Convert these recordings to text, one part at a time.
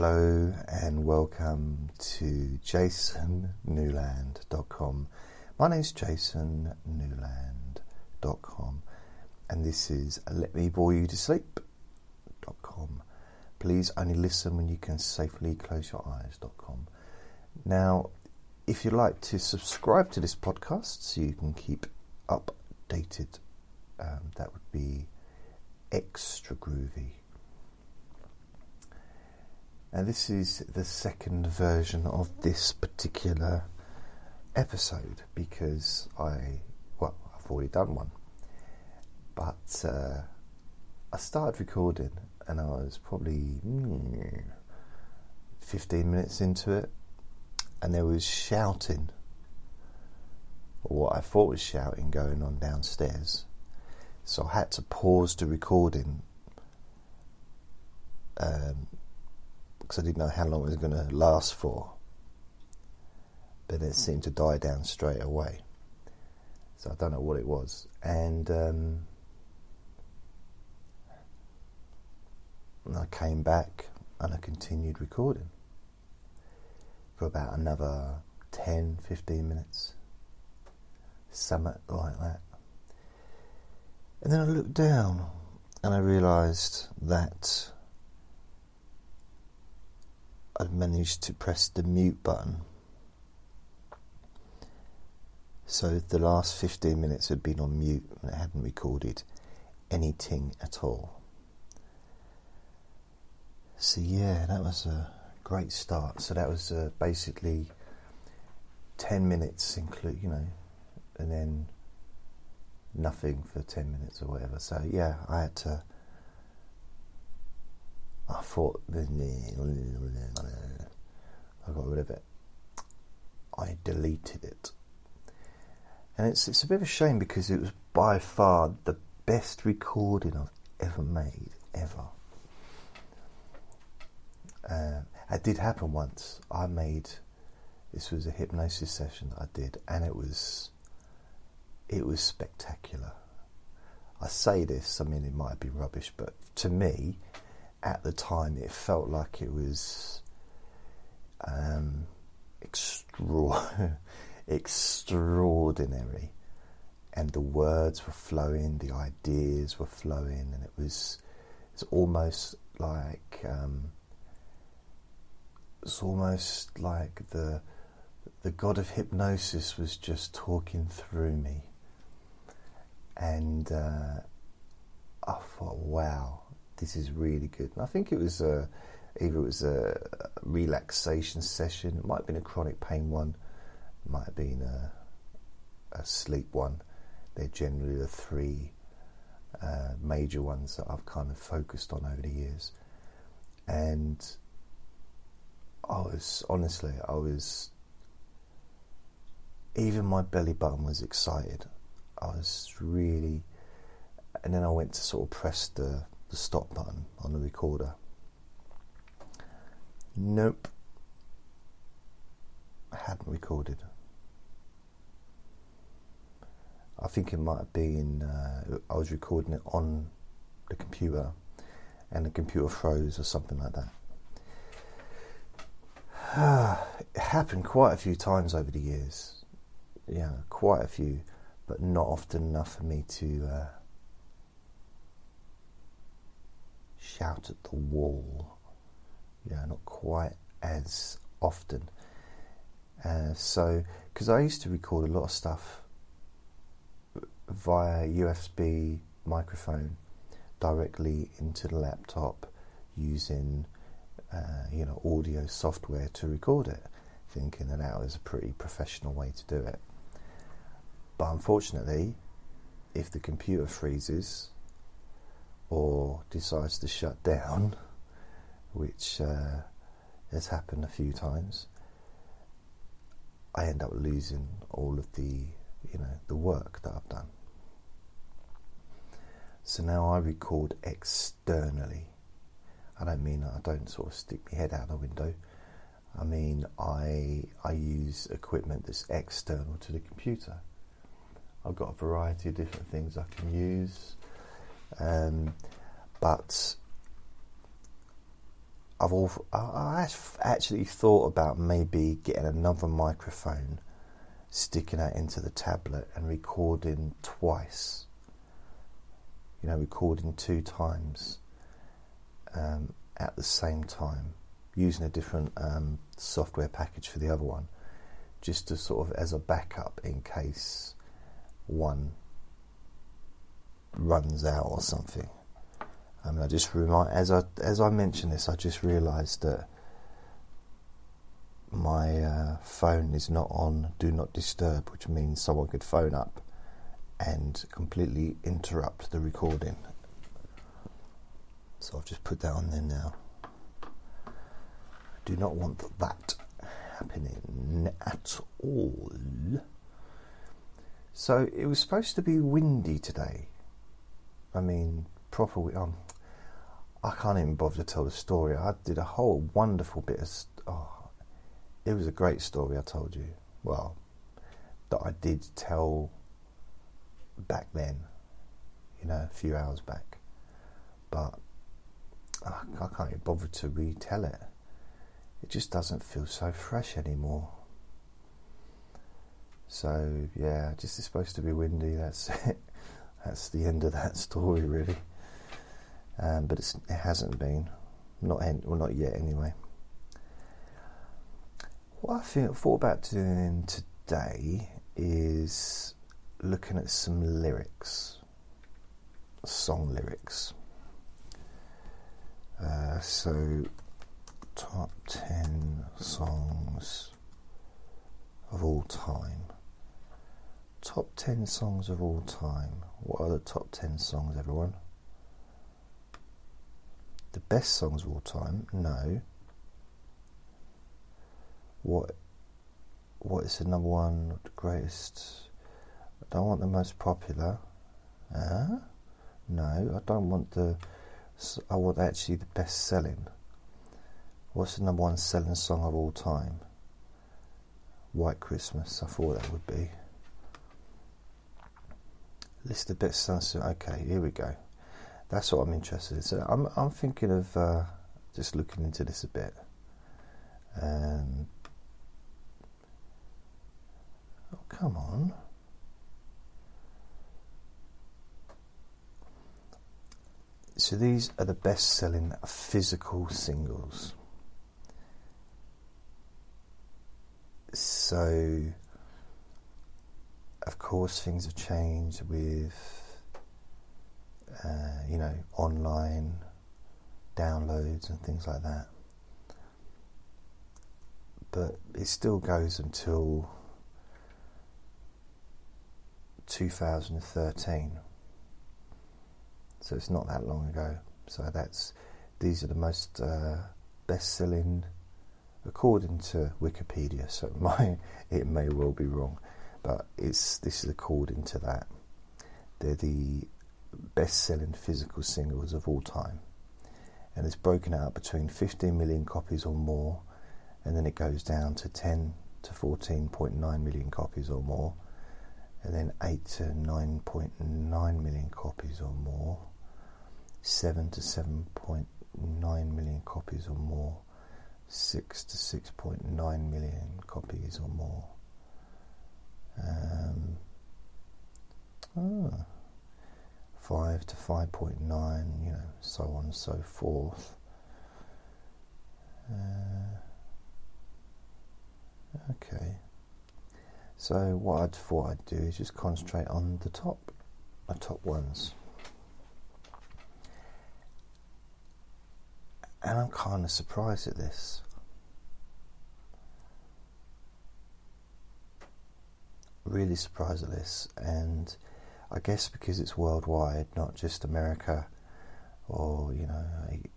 Hello and welcome to jasonnewland.com. My name's jasonnewland.com and this is Let Me Bore You to Sleep.com. Please only listen when you can safely close your eyes.com. Now, if you'd like to subscribe to this podcast so you can keep updated, um, that would be extra groovy. And this is the second version of this particular episode because I, well, I've already done one. But uh, I started recording and I was probably mm, 15 minutes into it and there was shouting, or what I thought was shouting, going on downstairs. So I had to pause the recording um, because I didn't know how long it was going to last for. But it seemed to die down straight away. So I don't know what it was. And, um, I came back and I continued recording for about another 10 15 minutes. Something like that. And then I looked down and I realised that I'd managed to press the mute button. So the last 15 minutes had been on mute and it hadn't recorded anything at all. So, yeah, that was a great start. So, that was uh, basically 10 minutes, include, you know, and then nothing for 10 minutes or whatever. So, yeah, I had to I thought, I got rid of it. I deleted it. And it's, it's a bit of a shame because it was by far the best recording I've ever made, ever. Uh, it did happen once. I made this was a hypnosis session I did, and it was it was spectacular. I say this, I mean it might be rubbish, but to me, at the time it felt like it was um, extra- extraordinary. And the words were flowing, the ideas were flowing, and it was it's almost like um, it's almost like the the god of hypnosis was just talking through me, and uh, I thought, wow, this is really good. And I think it was a, either it was a relaxation session, it might have been a chronic pain one, it might have been a, a sleep one. They're generally the three uh, major ones that I've kind of focused on over the years. And I was honestly, I was even my belly button was excited. I was really, and then I went to sort of press the the stop button on the recorder. Nope. I hadn't recorded. I think it might have been, uh, I was recording it on the computer and the computer froze or something like that. it happened quite a few times over the years. Yeah, quite a few, but not often enough for me to uh, shout at the wall. Yeah, not quite as often. Uh, so, because I used to record a lot of stuff via USB microphone directly into the laptop using, uh, you know, audio software to record it, thinking that that was a pretty professional way to do it. But unfortunately, if the computer freezes or decides to shut down, which uh, has happened a few times, I end up losing all of the, you know, the work that I've done. So now I record externally. I don't mean I don't sort of stick my head out the window. I mean I I use equipment that's external to the computer. I've got a variety of different things I can use. Um, but I've all, I actually thought about maybe getting another microphone, sticking that into the tablet and recording twice. You know, recording two times um, at the same time, using a different um, software package for the other one, just to sort of as a backup in case one runs out or something. I mean, I just remind as I as I mentioned this, I just realised that my uh, phone is not on Do Not Disturb, which means someone could phone up and completely interrupt the recording. So I've just put that on there now. I do not want that happening at all. So it was supposed to be windy today. I mean, proper. Um, I can't even bother to tell the story. I did a whole wonderful bit of. Oh, it was a great story. I told you. Well, that I did tell back then. You know, a few hours back, but I, I can't even bother to retell it. It just doesn't feel so fresh anymore. So yeah, just it's supposed to be windy. That's it. That's the end of that story, really um, but it hasn't been, not en- well, not yet anyway. What I feel, thought about doing today is looking at some lyrics, song lyrics. Uh, so, top 10 songs of all time. Top 10 songs of all time. What are the top 10 songs, everyone? the best songs of all time? No. What what is the number one the greatest? I don't want the most popular. Huh? No, I don't want the. I want actually the best selling. What's the number one selling song of all time? White Christmas. I thought that would be. List of best songs. Okay, here we go that's what I'm interested in. So I'm I'm thinking of uh, just looking into this a bit. Um, oh come on. So these are the best-selling physical singles. So, of course, things have changed with uh, you know, online downloads and things like that. But it still goes until 2013. So it's not that long ago. So that's these are the most uh, best-selling, according to Wikipedia. So might, it may well be wrong, but it's this is according to that. They're the best selling physical singles of all time. And it's broken out between 15 million copies or more, and then it goes down to 10 to 14.9 million copies or more, and then 8 to 9.9 million copies or more, 7 to 7.9 million copies or more, 6 to 6.9 million copies or more. Um, ah 5 to 5.9, you know, so on and so forth. Uh, okay. So what I thought I'd do is just concentrate on the top, the top ones. And I'm kind of surprised at this. Really surprised at this, and I guess because it's worldwide, not just America or you know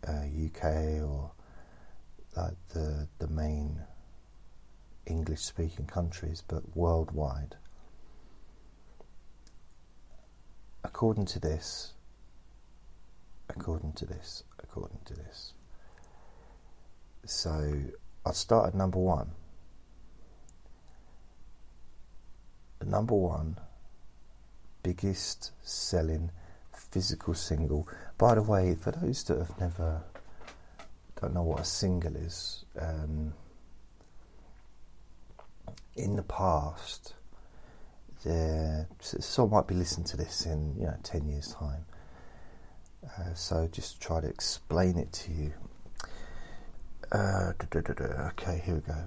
uh, UK or like the the main English speaking countries, but worldwide. According to this, according to this, according to this. So I'll start at number one. Number one biggest selling physical single. By the way, for those that have never don't know what a single is. Um, in the past, there, someone might be listening to this in you know ten years' time. Uh, so just try to explain it to you. Uh, okay, here we go.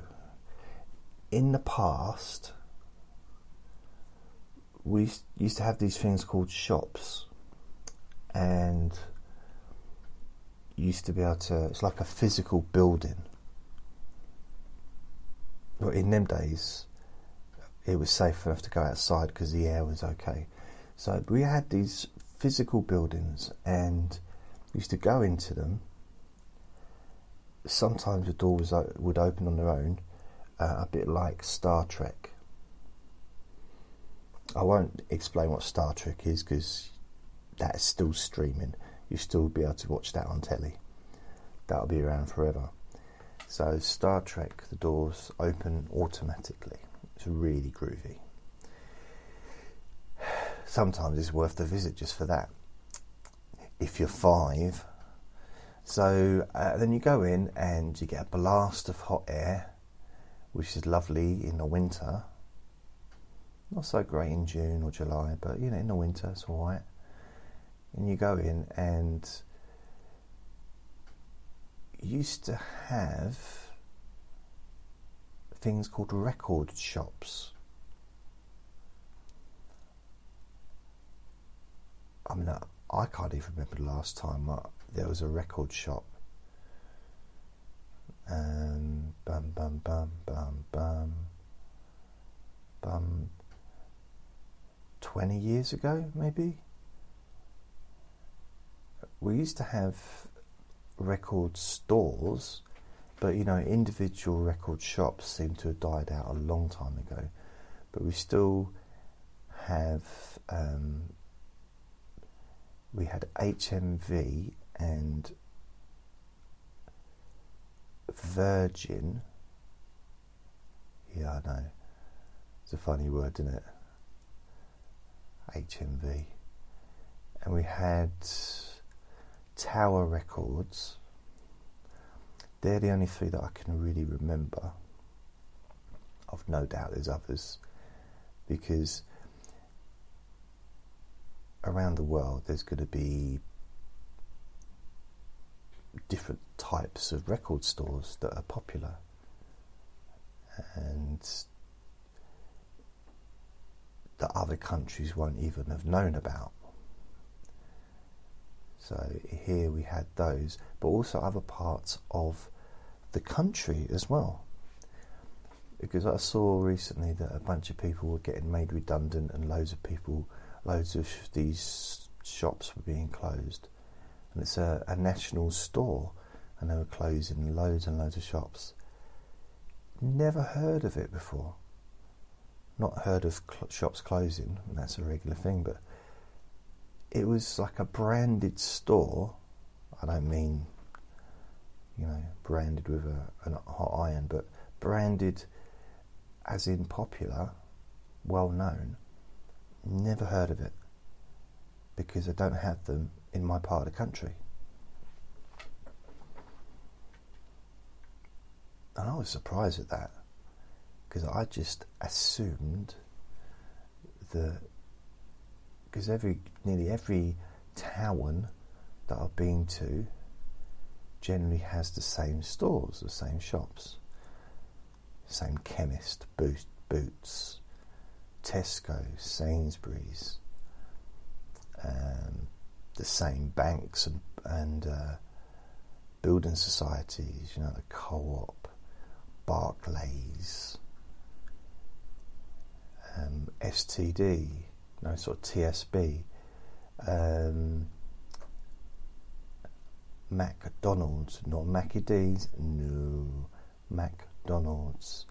In the past, we used to have these things called shops, and used to be able to. It's like a physical building. But in them days, it was safe enough to go outside because the air was okay. So we had these physical buildings, and used to go into them. Sometimes the doors would open on their own, uh, a bit like Star Trek I won't explain what Star Trek is because that is still streaming. You'll still be able to watch that on telly. That'll be around forever. So, Star Trek, the doors open automatically. It's really groovy. Sometimes it's worth the visit just for that. If you're five, so uh, then you go in and you get a blast of hot air, which is lovely in the winter not so great in June or July, but you know, in the winter it's all right. And you go in and used to have things called record shops. I mean, I can't even remember the last time there was a record shop. Um, bum bum bum bum bum bum 20 years ago, maybe. We used to have record stores, but you know, individual record shops seem to have died out a long time ago. But we still have, um, we had HMV and Virgin. Yeah, I know. It's a funny word, isn't it? HMV, and we had Tower Records. They're the only three that I can really remember. I've no doubt there's others because around the world there's going to be different types of record stores that are popular and that other countries won't even have known about. So here we had those, but also other parts of the country as well. Because I saw recently that a bunch of people were getting made redundant, and loads of people, loads of these shops were being closed. And it's a, a national store, and they were closing loads and loads of shops. Never heard of it before not heard of cl- shops closing, and that's a regular thing, but it was like a branded store. I don't mean, you know, branded with a, a hot iron, but branded as in popular, well known. Never heard of it because I don't have them in my part of the country. And I was surprised at that because I just assumed that because every nearly every town that I've been to generally has the same stores, the same shops, same chemist, boot, Boots, Tesco, Sainsbury's, um, the same banks and, and uh, building societies, you know, the co-op, Barclays, um, STD, no sort of TSB, um, McDonald's, not Mackie D's, no, McDonald's,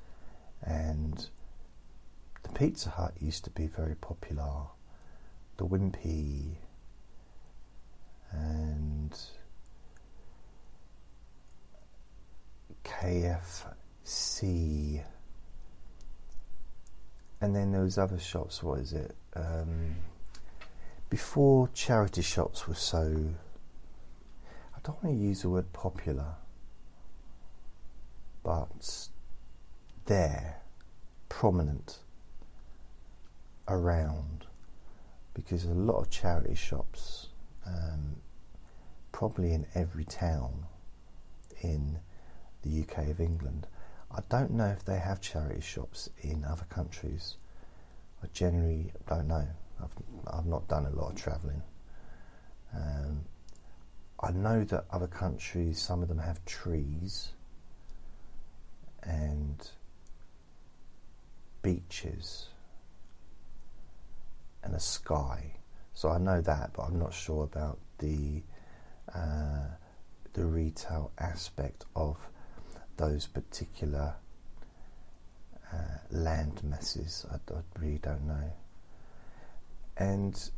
and the Pizza Hut used to be very popular, the Wimpy, and KFC and then there was other shops. What is it? Um, before charity shops were so, I don't want to use the word popular but they're prominent around because a lot of charity shops, um, probably in every town in the UK of England. I don't know if they have charity shops in other countries. I generally don't know. I've, I've not done a lot of travelling. Um, I know that other countries, some of them have trees and beaches and a sky. So I know that, but I'm not sure about the uh, the retail aspect of those particular uh, land masses. I, I really don't know. And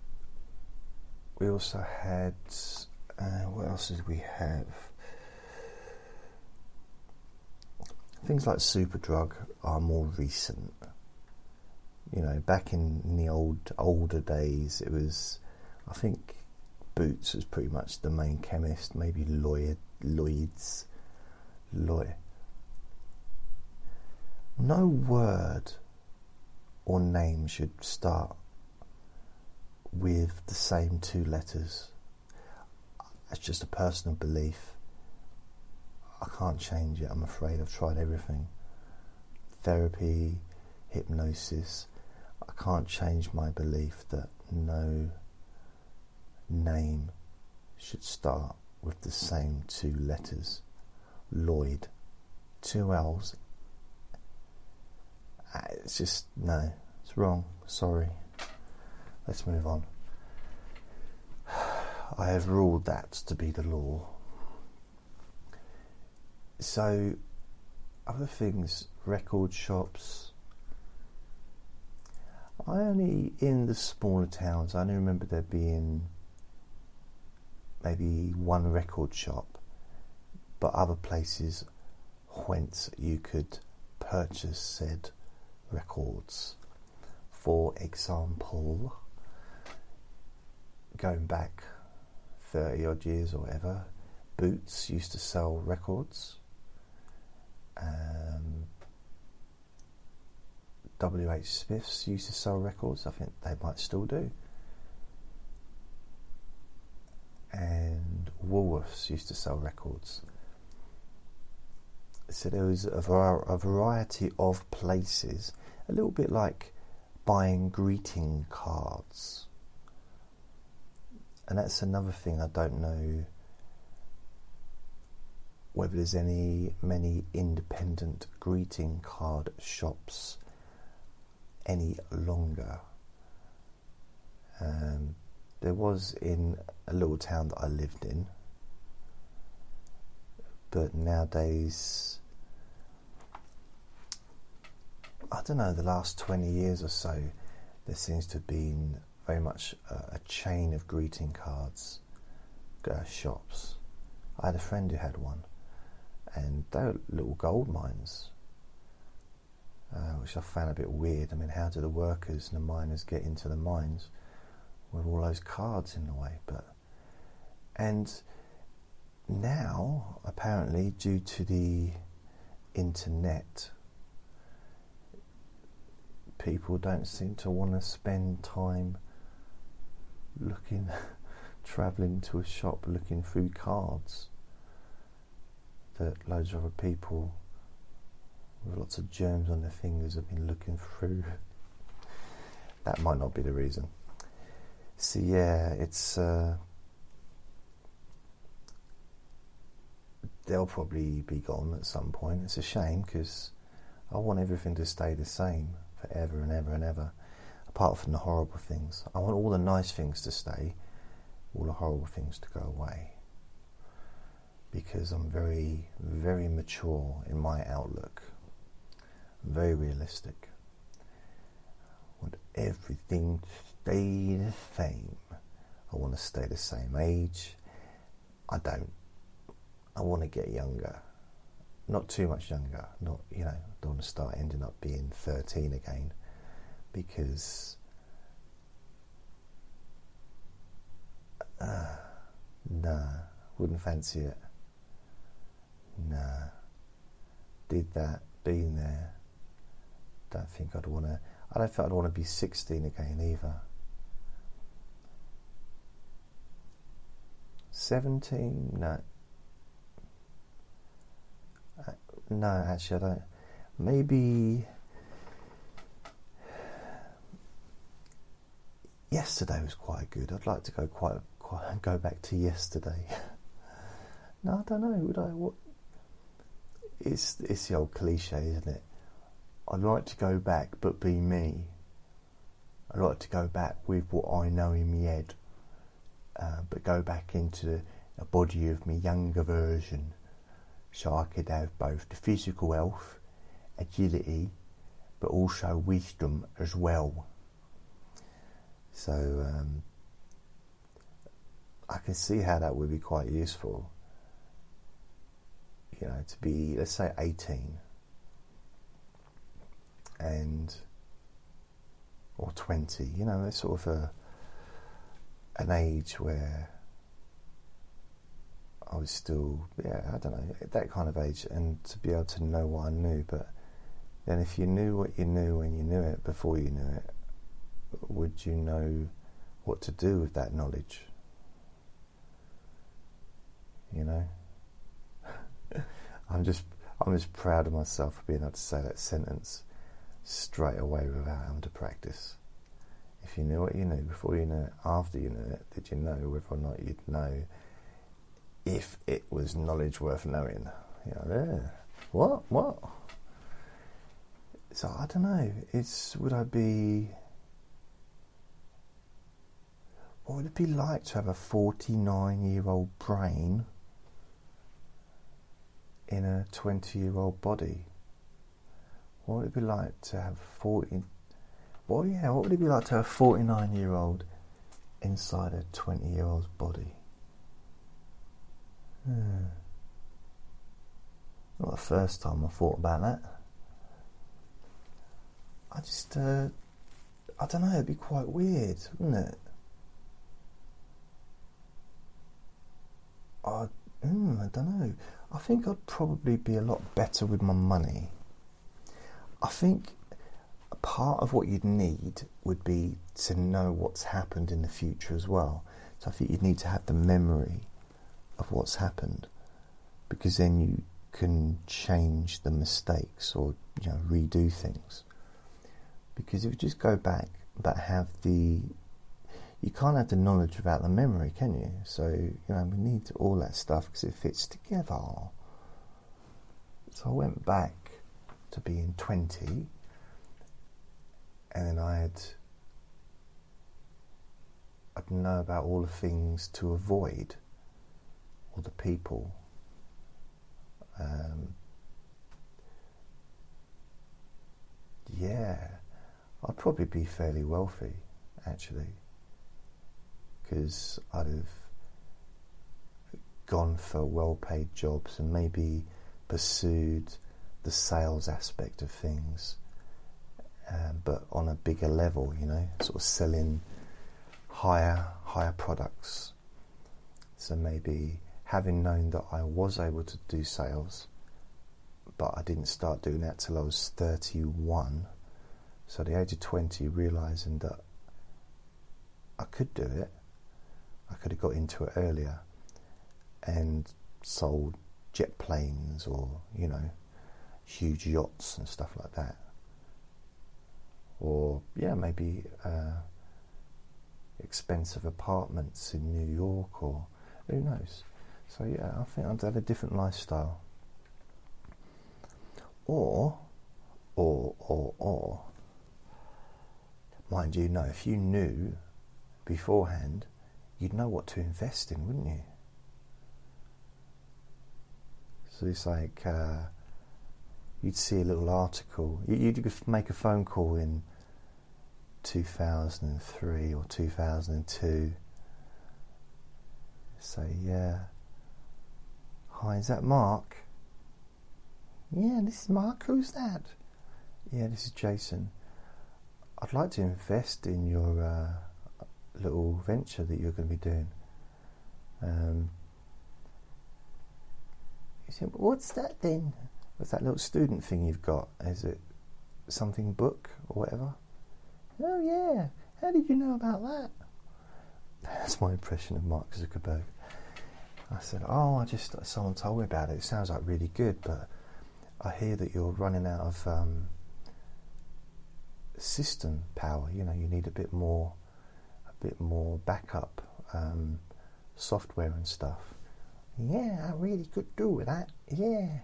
we also had uh, what else did we have? Things like Superdrug are more recent. You know, back in, the old older days, it was, I think, Boots was pretty much the main chemist. Maybe Lloyd, Lloyd's, Lloyd. No word or name should start with the same two letters. That's just a personal belief. I can't change it, I'm afraid. I've tried everything therapy, hypnosis. I can't change my belief that no name should start with the same two letters. Lloyd. Two L's. Uh, it's just, no, it's wrong. Sorry. Let's move on. I have ruled that to be the law. So, other things, record shops. I only, in the smaller towns, I only remember there being maybe one record shop, but other places whence you could purchase said records. For example, going back 30 odd years or whatever, Boots used to sell records. Um, WH Smiths used to sell records. I think they might still do. And Woolworths used to sell records. So there was a, a variety of places, a little bit like buying greeting cards and that's another thing I don't know whether there's any many independent greeting card shops any longer. Um, there was in a little town that I lived in, but nowadays, I don't know, the last 20 years or so, there seems to have been very much a, a chain of greeting cards uh, shops. I had a friend who had one, and they were little gold mines, uh, which I found a bit weird. I mean, how do the workers and the miners get into the mines with all those cards in the way? But and now, apparently, due to the internet, people don't seem to want to spend time looking, travelling to a shop looking through cards that loads of other people with lots of germs on their fingers have been looking through. that might not be the reason. So yeah, it's uh, they'll probably be gone at some point. It's a shame because I want everything to stay the same forever and ever and ever apart from the horrible things. I want all the nice things to stay, all the horrible things to go away. Because I'm very, very mature in my outlook. I'm very realistic. I want everything to stay the same. I want to stay the same age. I don't. I want to get younger. Not too much younger. Not, you know, don't want to start ending up being 13 again because uh, nah, wouldn't fancy it. Nah, did that, been there, don't think I'd want to. I don't think I'd want to be 16 again either. 17? No. Uh, no, actually, I don't. Maybe. Yesterday was quite good. I'd like to go quite, quite go back to yesterday. no, I don't know. Would I? What? It's it's the old cliche, isn't it? I'd like to go back, but be me. I'd like to go back with what I know in my head, uh, but go back into a body of my younger version, so I could have both the physical health, agility, but also wisdom as well. So um, I can see how that would be quite useful. You know, to be let's say eighteen and or 20 you know it's sort of a an age where I was still yeah I don't know at that kind of age and to be able to know what I knew but then if you knew what you knew when you knew it before you knew it would you know what to do with that knowledge you know I'm just I'm just proud of myself for being able to say that sentence straight away without having to practice. If you knew what you knew before you knew it, after you knew it, did you know whether or not you'd know if it was knowledge worth knowing? You know, there. What? What? So I don't know. It's would I be? What would it be like to have a forty-nine-year-old brain in a twenty-year-old body? What would it be like to have 40? Well, yeah, what would it be like to have a 49 year old inside a 20 year old's body? Hmm. Not the first time I thought about that. I just, uh, I don't know, it'd be quite weird, wouldn't it? I, mm, I don't know. I think I'd probably be a lot better with my money I think part of what you'd need would be to know what's happened in the future as well. So I think you'd need to have the memory of what's happened because then you can change the mistakes or you know redo things. Because if you just go back but have the you can't have the knowledge without the memory, can you? So you know we need all that stuff because it fits together. So I went back to being 20, and then I had I'd know about all the things to avoid, all the people. Um, yeah, I'd probably be fairly wealthy, actually, because I'd have gone for well paid jobs and maybe pursued the sales aspect of things, um, but on a bigger level, you know, sort of selling higher higher products. So maybe having known that I was able to do sales, but I didn't start doing that till I was 31. So the age of 20, realizing that I could do it, I could have got into it earlier and sold jet planes or, you know, huge yachts and stuff like that. Or, yeah, maybe uh, expensive apartments in New York, or who knows. So, yeah, I think I'd have a different lifestyle. Or, or, or, or, mind you, no, if you knew beforehand, you'd know what to invest in, wouldn't you? So it's like, uh, you'd see a little article. You'd make a phone call in 2003 or 2002. Say, yeah. Hi, is that Mark? Yeah, this is Mark. Who's that? Yeah, this is Jason. I'd like to invest in your uh, little venture that you're going to be doing. Um, you said, what's that then? what's that little student thing you've got? Is it something book or whatever? Oh yeah. How did you know about that? That's my impression of Mark Zuckerberg. I said, "Oh, I just someone told me about it. It sounds like really good, but I hear that you're running out of um, system power. You know, you need a bit more, a bit more backup um, software and stuff." Yeah, I really could do with that. Yeah,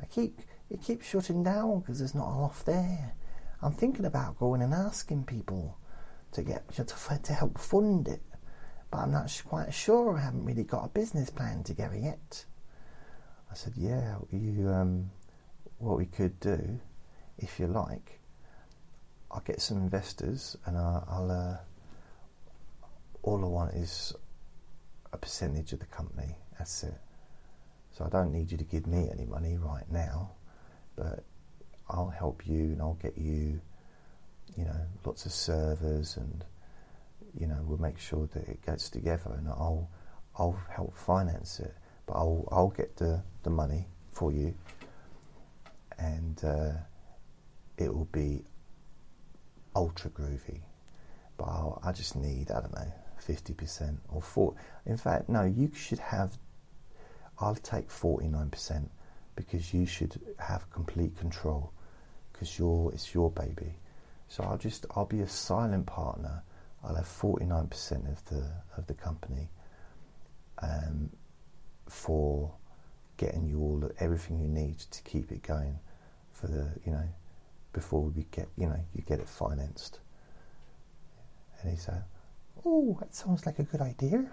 I keep it keeps shutting down because there's not enough there. I'm thinking about going and asking people to get to, to help fund it, but I'm not quite sure. I haven't really got a business plan together yet. I said, "Yeah, you. Um, what we could do, if you like, I'll get some investors, and I'll. I'll uh, all I want is a percentage of the company. That's it. So I don't need you to give me any money right now, but I'll help you and I'll get you, you know, lots of servers and, you know, we'll make sure that it gets together and I'll, I'll help finance it, but I'll, I'll get the, the money for you and uh, it will be ultra groovy. But I'll, I just need, I don't know, 50% or 40 in fact no you should have I'll take 49% because you should have complete control because you're it's your baby so I'll just I'll be a silent partner I'll have 49% of the of the company um, for getting you all everything you need to keep it going for the you know before we get you know you get it financed and he said Oh, that sounds like a good idea.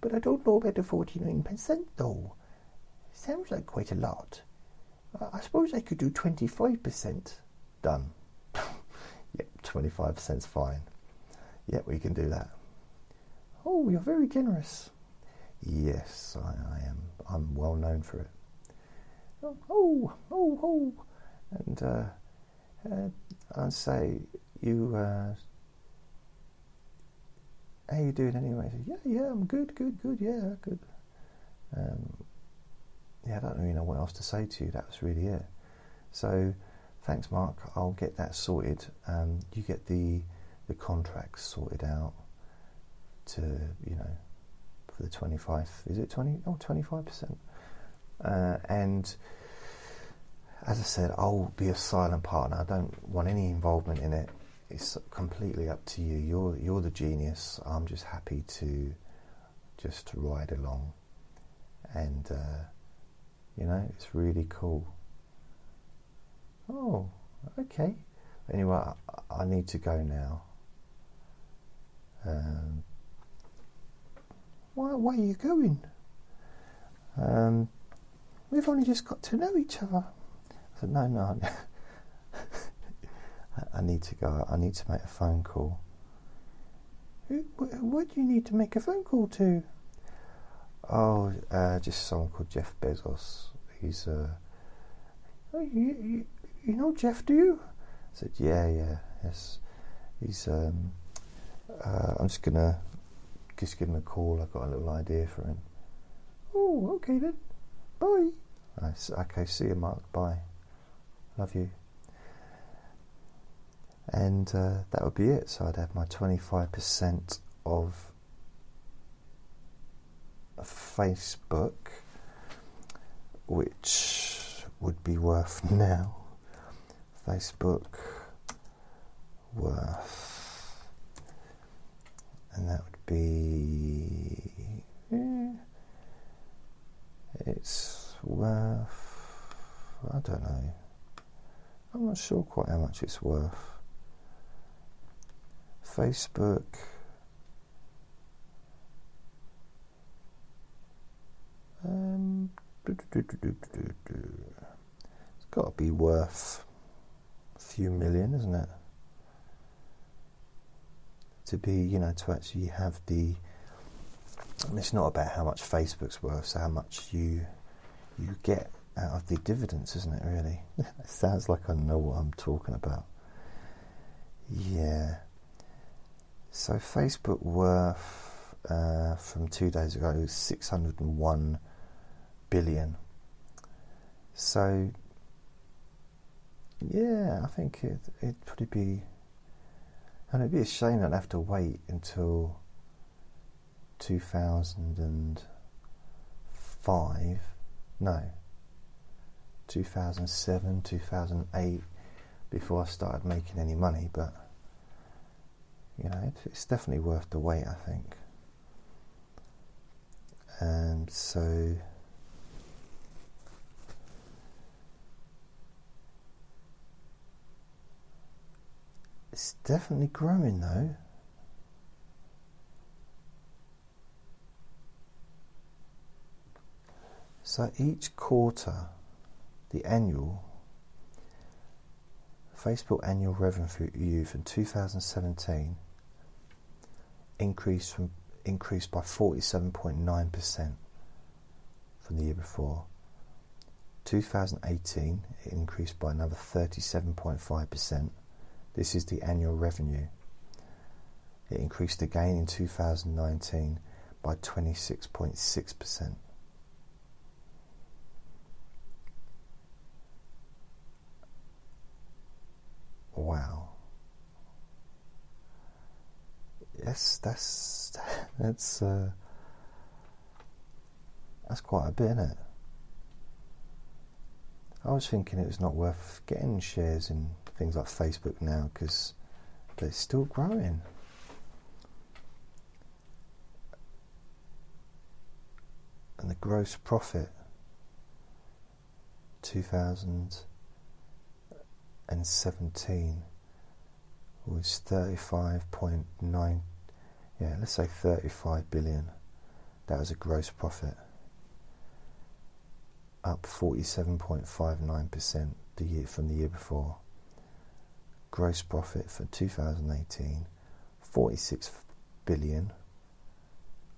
But I don't know about the 49% though. Sounds like quite a lot. I suppose I could do 25%. Done. yep, 25%'s fine. Yep, we can do that. Oh, you're very generous. Yes, I, I am. I'm well known for it. Oh, oh, oh. And uh, uh, I'd say you uh, how you doing anyway? Said, yeah, yeah, I'm good, good, good, yeah, good. Um, yeah, I don't really know what else to say to you. That was really it. So, thanks, Mark. I'll get that sorted. Um, you get the the contracts sorted out to you know for the 25 is it 20 oh 25 percent uh, and as I said I'll be a silent partner I don't want any involvement in it it's completely up to you. You're you're the genius. I'm just happy to just ride along, and uh, you know it's really cool. Oh, okay. Anyway, I, I need to go now. Um, why, why are you going? Um, we've only just got to know each other. I said, no, no. I need to go. I need to make a phone call. Who? What do you need to make a phone call to? Oh, uh, just someone called Jeff Bezos. He's uh, oh, you, you, you know Jeff, do you? I said, yeah, yeah, yes. He's. Um, uh, I'm just gonna just give him a call. I've got a little idea for him. Oh, okay then. Bye. okay, see you, Mark. Bye. Love you and uh, that would be it. So I'd have my 25% of Facebook, which would be worth now. Facebook worth, and that would be. Eh, it's worth. I don't know. I'm not sure quite how much it's worth. Facebook. Um, it's got to be worth a few million, isn't it? To be, you know, to actually have the. Mean, it's not about how much Facebook's worth, so how much you you get out of the dividends, isn't it? Really, it sounds like I know what I'm talking about. Yeah. So Facebook worth uh, from two days ago is 601 billion. So yeah, I think it, it'd probably be. And it'd be a shame that I'd have to wait until 2005. No. 2007, 2008 before I started making any money, but you know, it's definitely worth the wait, I think. And so It's definitely growing though. So each quarter, the annual Facebook annual revenue from 2017 increased from increased by 47.9% from the year before. 2018 it increased by another 37.5%. This is the annual revenue. It increased again in 2019 by 26.6%. Wow. Yes, that's that's uh, that's quite a bit, isn't it? I was thinking it was not worth getting shares in things like Facebook now because they're still growing. And the gross profit 2017 was 35.9 yeah let's say 35 billion that was a gross profit up 47.59% the year from the year before. Gross profit for 2018 46 billion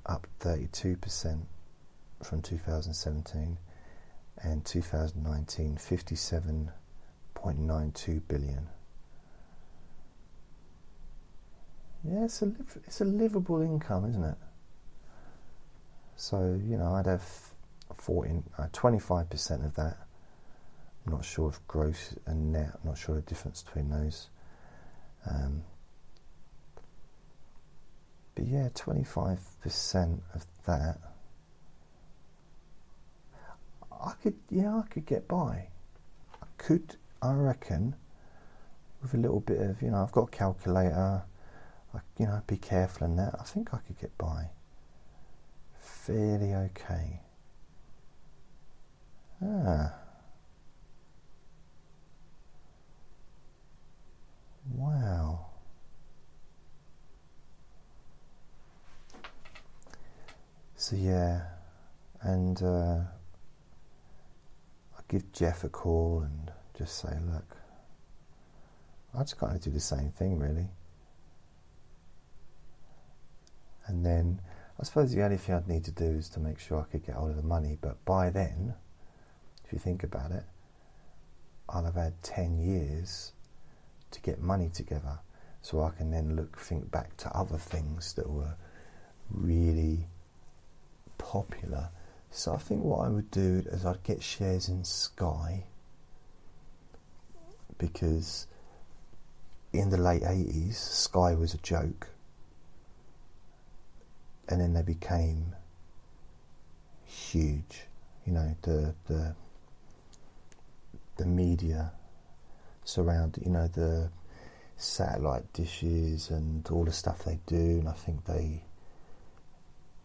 up 32% from 2017 and 2019 57.92 billion. Yeah it's a it's a livable income isn't it? So you know I'd have 14 uh, 25% of that I'm not sure if gross and net, I'm not sure the difference between those. Um, but yeah, 25% of that, I could, yeah, I could get by. I could, I reckon, with a little bit of, you know, I've got a calculator, I, you know, be careful in that. I think I could get by fairly okay. Ah. Wow. So yeah, and uh, I give Jeff a call and just say, look, I just kind of do the same thing, really. And then I suppose the only thing I'd need to do is to make sure I could get hold of the money. But by then, if you think about it, I'll have had 10 years to get money together so I can then look think back to other things that were really popular. So I think what I would do is I'd get shares in Sky because in the late 80s Sky was a joke and then they became huge you know the the the media surround, you know, the satellite dishes and all the stuff they do. And I think they,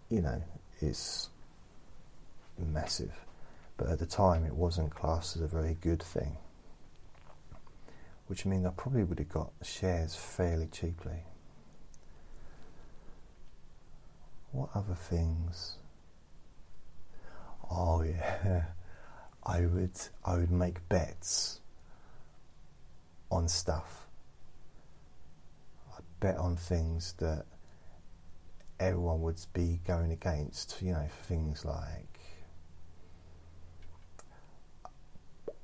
you know, it's massive. But at the time, it wasn't classed as a very good thing, which means I probably would have got shares fairly cheaply. What other things? Oh yeah, I would I would make bets on stuff. I'd bet on things that everyone would be going against, you know, things like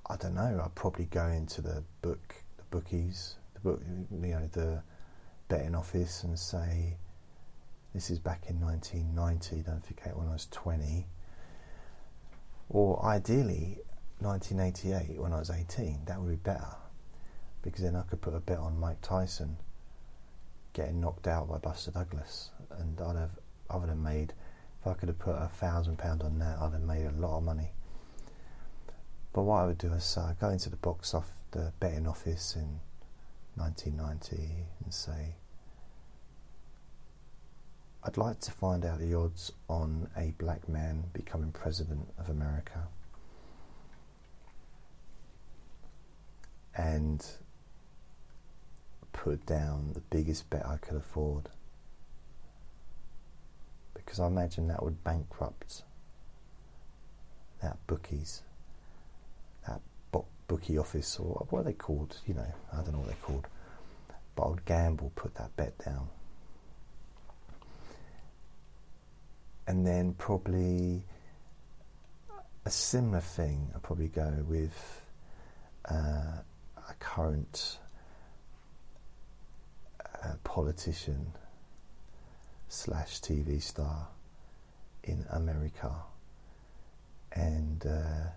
I don't know, I'd probably go into the book the bookies, the book you know, the betting office and say this is back in 1990, don't forget when I was 20. Or ideally, 1988 when I was 18, that would be better because then I could put a bet on Mike Tyson getting knocked out by Buster Douglas, and I'd have I would have made if I could have put a thousand pound on that, I'd have made a lot of money. But what I would do is uh, go into the box off the betting office in 1990 and say, I'd like to find out the odds on a black man becoming president of America. And put down the biggest bet I could afford because I imagine that would bankrupt that bookies, that bookie office, or what are they called? You know, I don't know what they're called. But I would gamble, put that bet down. And then probably a similar thing, I'd probably go with uh, a current uh, politician slash TV star in America, and uh,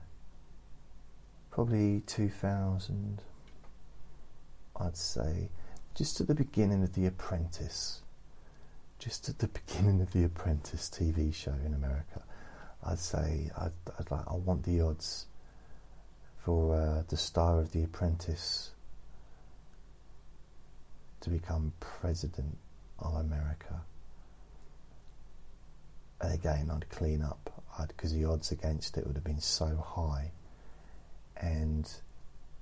probably 2000, I'd say, just at the beginning of The Apprentice. Just at the beginning of The Apprentice TV show in America, I'd say I'd, I'd like I want the odds for uh, the star of The Apprentice to become president of America and again I'd clean up because the odds against it would have been so high and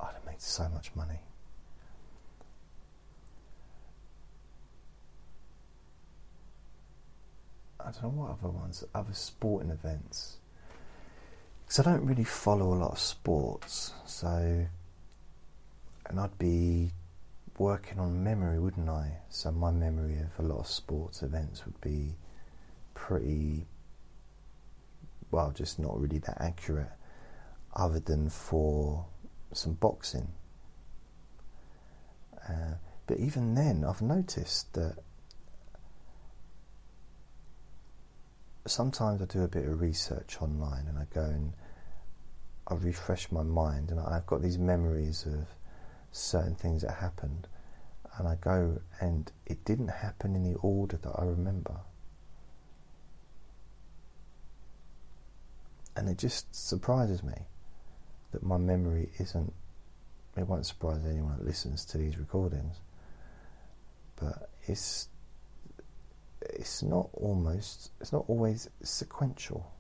I'd have made so much money. I don't know what other ones, other sporting events. Because I don't really follow a lot of sports, so. And I'd be working on memory, wouldn't I? So my memory of a lot of sports events would be pretty well, just not really that accurate, other than for some boxing. Uh, but even then, I've noticed that sometimes I do a bit of research online and I go and I refresh my mind, and I've got these memories of certain things that happened, and I go and it didn't happen in the order that I remember. and it just surprises me that my memory isn't. It won't surprise anyone that listens to these recordings, but it's it's not almost it's not always sequential.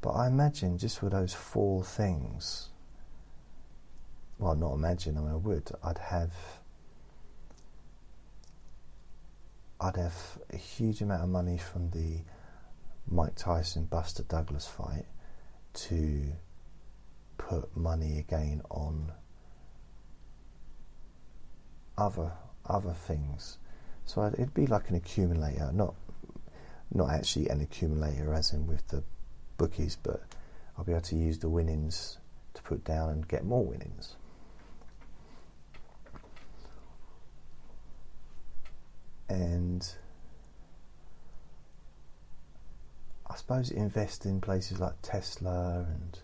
But I imagine just for those four things, well, not imagine, I mean, I would, I'd have I'd have a huge amount of money from the Mike Tyson Buster Douglas fight to put money again on other other things. So it'd be like an accumulator, not not actually an accumulator as in with the bookies, but I'll be able to use the winnings to put down and get more winnings. and I suppose invest in places like Tesla and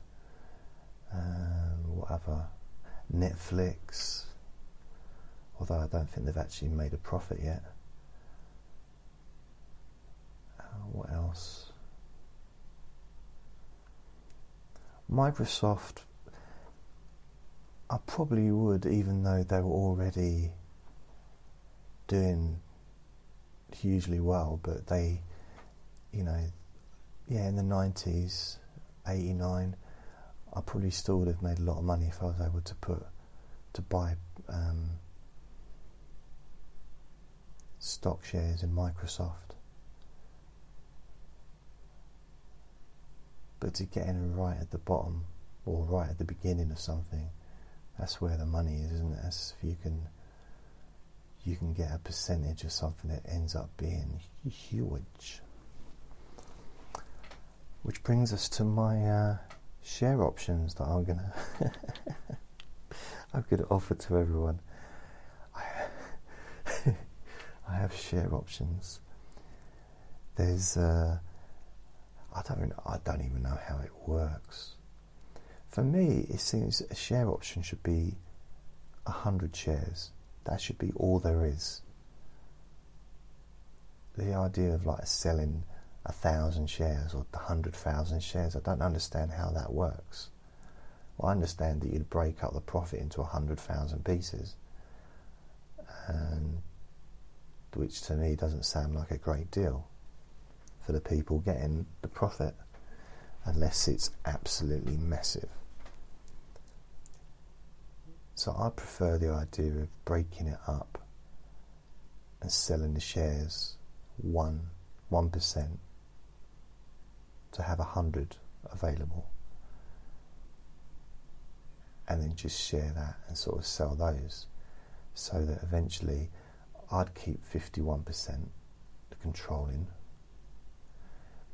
um, whatever, Netflix. Although I don't think they've actually made a profit yet. Uh, what else? Microsoft. I probably would, even though they were already doing hugely well, but they, you know, yeah, in the 90s, 89, I probably still would have made a lot of money if I was able to put, to buy um, stock shares in Microsoft. But to get in right at the bottom or right at the beginning of something, that's where the money is, isn't it? That's if you can you can get a percentage of something that ends up being huge. Which brings us to my uh, share options that I'm gonna I'm gonna offer to everyone. I, I have share options. There's uh, I don't I don't even know how it works, for me, it seems a share option should be a hundred shares. That should be all there is. The idea of like selling a thousand shares or a hundred thousand shares, I don't understand how that works. Well, I understand that you'd break up the profit into a hundred thousand pieces, and which to me doesn't sound like a great deal for the people getting the profit, unless it's absolutely massive. So I prefer the idea of breaking it up and selling the shares one one percent to have a hundred available and then just share that and sort of sell those so that eventually I'd keep 51% controlling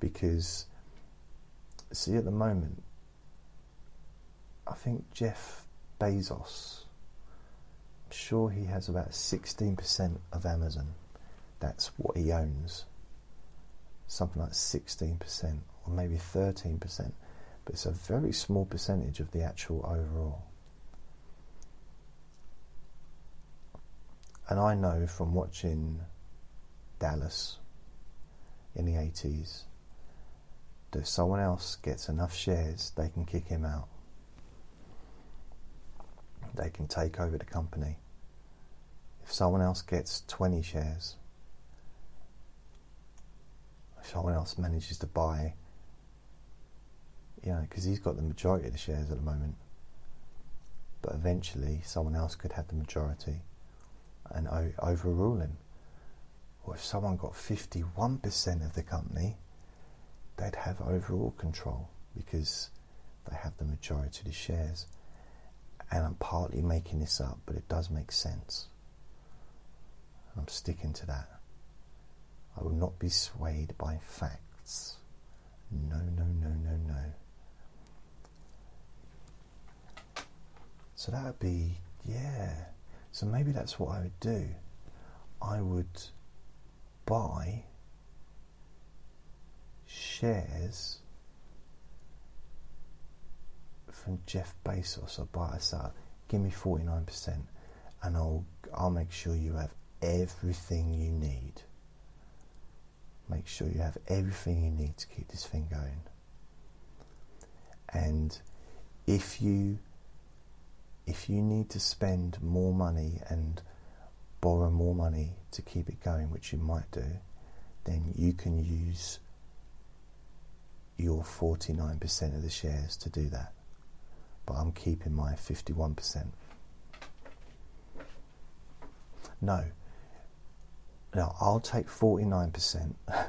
because see at the moment I think Jeff Bezos I'm sure he has about 16% of Amazon. That's what he owns. Something like 16% or maybe 13% but it's a very small percentage of the actual overall. And I know from watching Dallas in the 80s that if someone else gets enough shares, they can kick him out. They can take over the company. If someone else gets 20 shares, if someone else manages to buy you know, because he's got the majority of the shares at the moment. But eventually, someone else could have the majority and overrule him. Or if someone got 51% of the company, they'd have overall control because they have the majority of the shares. And I'm partly making this up, but it does make sense. I'm sticking to that. I will not be swayed by facts. No, no, no, no, no. So that would be, yeah. So maybe that's what I would do. I would buy shares from Jeff Bezos. I'll buy, I say, give me 49% and I'll, I'll make sure you have everything you need. Make sure you have everything you need to keep this thing going. And if you you need to spend more money and borrow more money to keep it going, which you might do, then you can use your 49% of the shares to do that. But I'm keeping my 51%. No. Now, I'll take 49%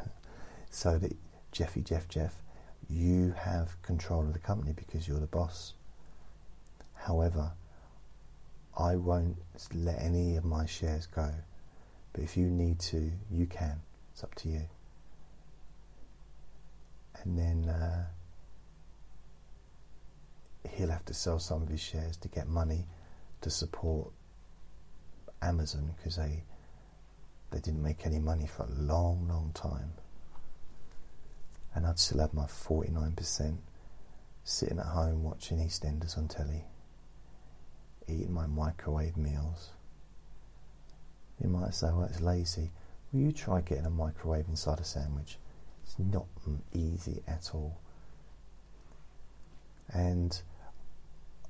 so that Jeffy, Jeff, Jeff, you have control of the company because you're the boss. However, I won't let any of my shares go. But if you need to, you can. It's up to you. And then uh, he'll have to sell some of his shares to get money to support Amazon because they they didn't make any money for a long, long time. And I'd still have my 49% sitting at home watching EastEnders on telly eating my microwave meals. You might say, well, it's lazy. Will you try getting a microwave inside a sandwich? It's not easy at all. And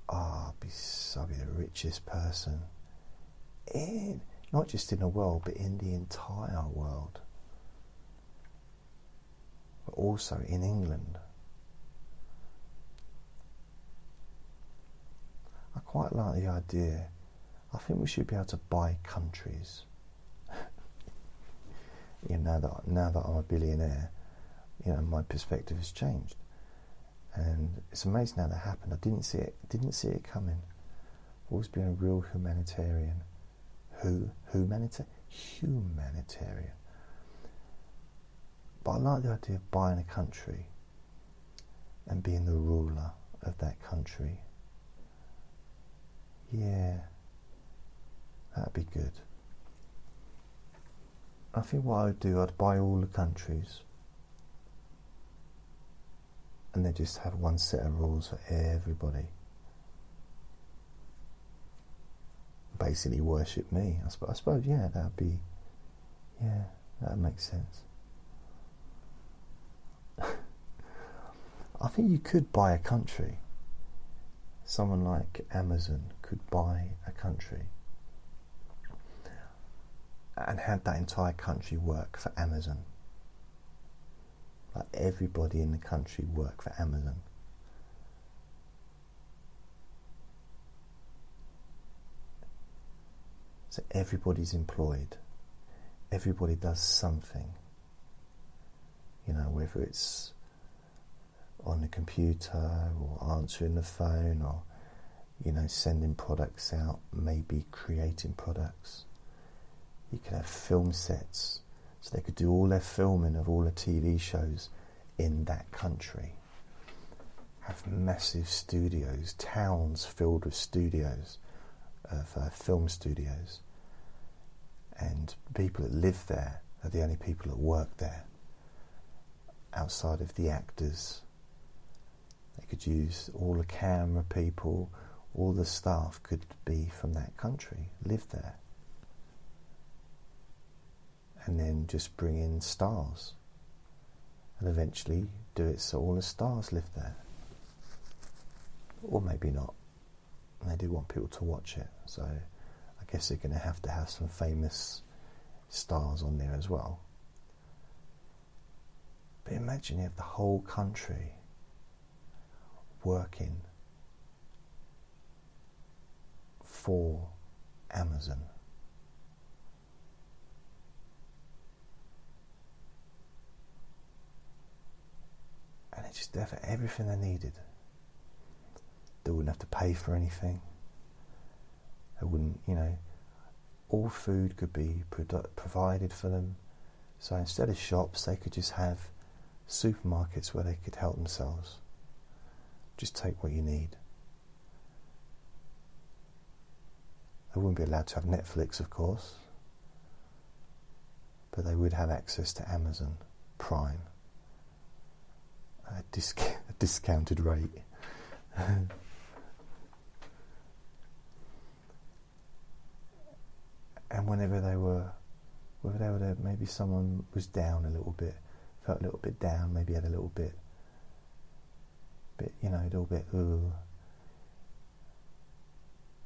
oh, I'll, be, I'll be the richest person in, not just in the world, but in the entire world. But also in England. I quite like the idea. I think we should be able to buy countries. you know, now that now that I'm a billionaire, you know, my perspective has changed, and it's amazing how that happened. I didn't see it. Didn't see it coming. I've always been a real humanitarian. Who humanitarian? Humanitarian. But I like the idea of buying a country and being the ruler of that country yeah, that'd be good. I think what I'd do, I'd buy all the countries and they just have one set of rules for everybody. Basically, worship me. I suppose, I suppose yeah, that'd be, yeah, that makes sense. I think you could buy a country. Someone like Amazon could buy a country and have that entire country work for Amazon. Like everybody in the country work for Amazon. So everybody's employed. Everybody does something. You know, whether it's on the computer or answering the phone or, you know, sending products out, maybe creating products. You could have film sets so they could do all their filming of all the TV shows in that country. Have massive studios, towns filled with studios, of uh, film studios, and people that live there are the only people that work there. Outside of the actors, they could use all the camera people, all the staff could be from that country, live there and then just bring in stars and eventually do it so all the stars live there. Or maybe not. They do want people to watch it, so I guess they're going to have to have some famous stars on there as well. But imagine you have the whole country working for Amazon. and it's just there for everything they needed. They wouldn't have to pay for anything. They wouldn't, you know, all food could be provided for them. So instead of shops, they could just have supermarkets where they could help themselves. Just take what you need. They wouldn't be allowed to have Netflix, of course, but they would have access to Amazon Prime a, disc a discounted rate. and whenever they were, whether they were there, maybe someone was down a little bit, felt a little bit down, maybe had a little bit, bit you know, a little bit. Ooh.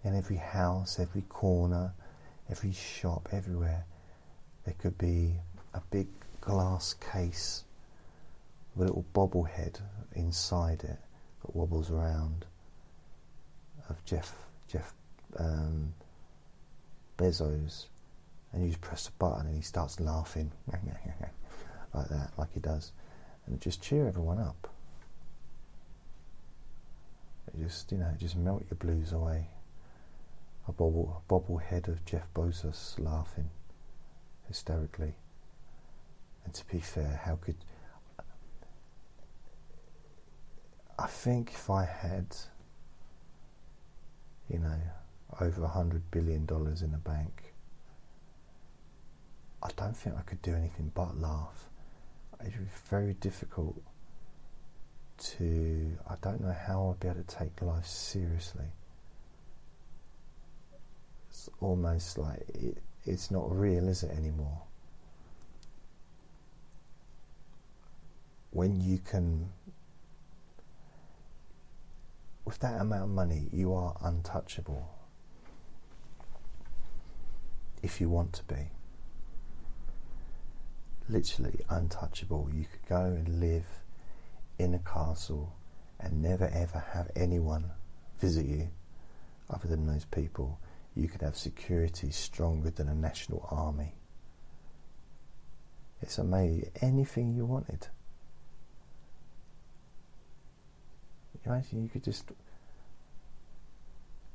In every house, every corner, every shop, everywhere, there could be a big glass case with a little bobblehead inside it that wobbles around of Jeff Jeff um, Bezos, and you just press a button and he starts laughing like that, like he does, and just cheer everyone up. It just you know just melt your blues away. A bobble bobblehead of Jeff Bezos laughing hysterically. And to be fair, how could I think if I had, you know, over a hundred billion dollars in the bank, I don't think I could do anything but laugh. It'd be very difficult to. I don't know how I'd be able to take life seriously. It's almost like it, it's not real, is it anymore? When you can with that amount of money, you are untouchable. If you want to be. Literally untouchable. You could go and live in a castle and never ever have anyone visit you other than those people. You could have security stronger than a national army. It's amazing. Anything you wanted. Imagine you could just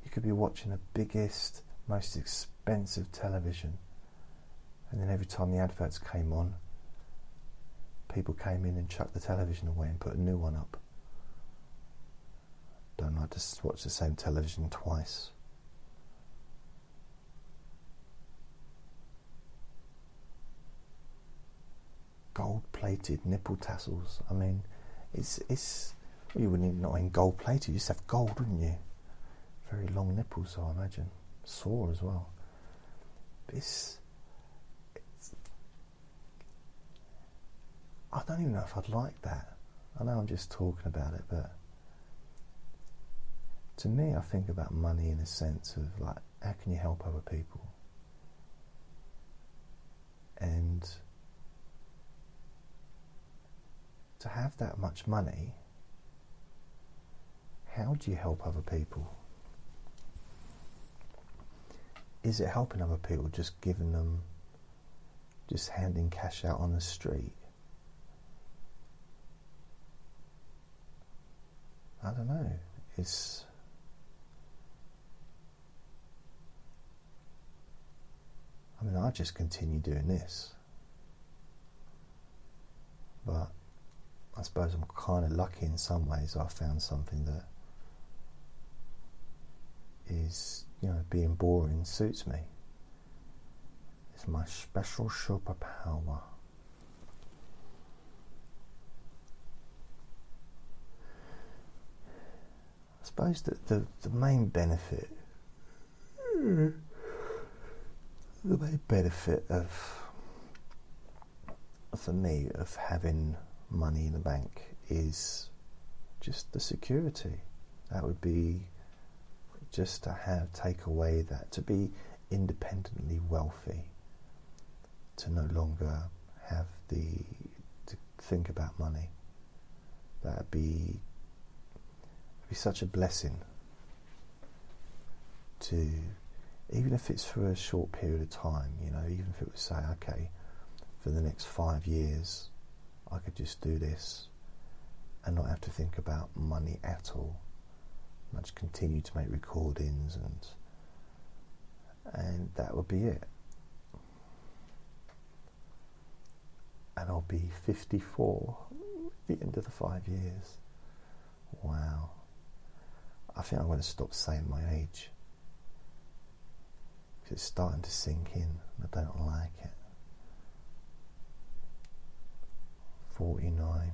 you could be watching the biggest, most expensive television, and then every time the adverts came on, people came in and chucked the television away and put a new one up. Don't like to watch the same television twice. Gold plated nipple tassels. I mean, it's it's you wouldn't not in gold plated. You just have gold, wouldn't you? Very long nipples, I imagine. Sore as well. It's. I don't even know if I'd like that. I know I'm just talking about it, but to me, I think about money in a sense of like, how can you help other people? And to have that much money, how do you help other people? Is it helping other people just giving them, just handing cash out on the street? I don't know. It's I mean, I just continue doing this. But I suppose I'm kind of lucky in some ways. I found something that is, you know, being boring suits me. It's my special superpower. I suppose that the, the main benefit the main benefit of for me of having money in the bank is just the security. That would be just to have take away that to be independently wealthy, to no longer have the to think about money. That'd be be such a blessing to even if it's for a short period of time, you know, even if it would say, okay, for the next five years, I could just do this and not have to think about money at all. I just continue to make recordings and and that would be it. And I'll be 54 at the end of the five years. Wow. I think I'm going to stop saying my age it's starting to sink in. And I don't like it. 49,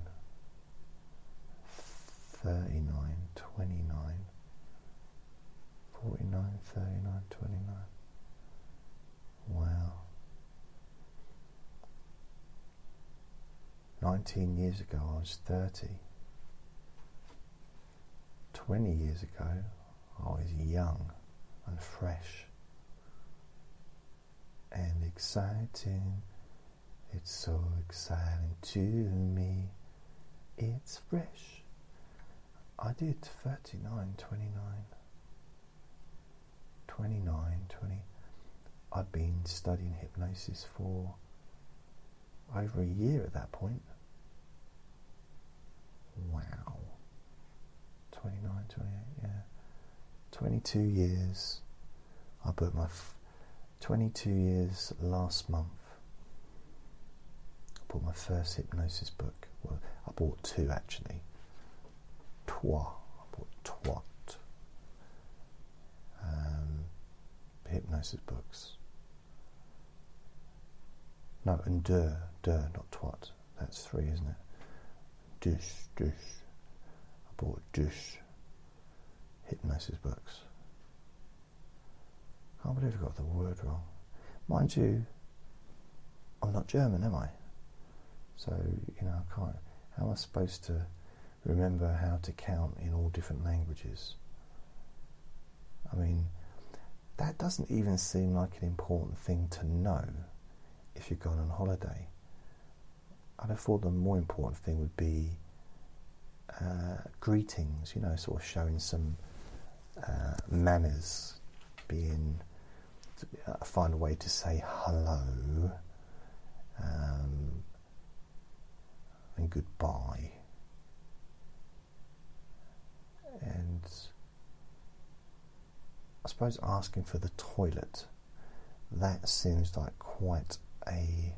39, 29, 49, 39, 29. Wow. 19 years ago I was 30. 20 years ago I was young and fresh and exciting. It's so exciting to me. It's fresh. I did 39, 29, 29, 20. I'd been studying hypnosis for over a year at that point. Wow. 29, 28, yeah. 22 years. I put my 22 years last month. Bought my first hypnosis book. Well, I bought two actually. Trois. I bought Twat. Um, hypnosis books. No, and deux, deux, not twat. That's three, isn't it? Dush, dush. I bought dush hypnosis books. I can't believe I got the word wrong. Mind you, I'm not German, am I? So, you know, I can't. How am I supposed to remember how to count in all different languages? I mean, that doesn't even seem like an important thing to know if you're going on holiday. I'd have thought the more important thing would be uh, greetings, you know, sort of showing some uh, manners, being uh, find a way to say hello um, and goodbye. And I suppose asking for the toilet, that seems like quite a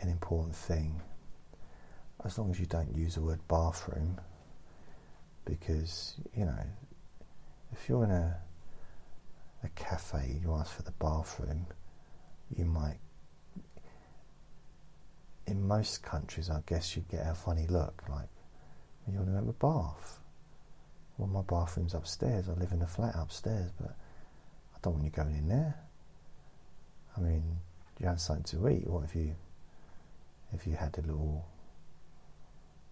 an important thing. As long as you don't use the word bathroom, because you know, if you're in a a cafe, you ask for the bathroom, you might. In most countries, I guess you'd get a funny look, like, and have a bath. Well, my bathroom's upstairs. I live in a flat upstairs, but I don't want you going in there. I mean, you have something to eat. What if you, if you had a little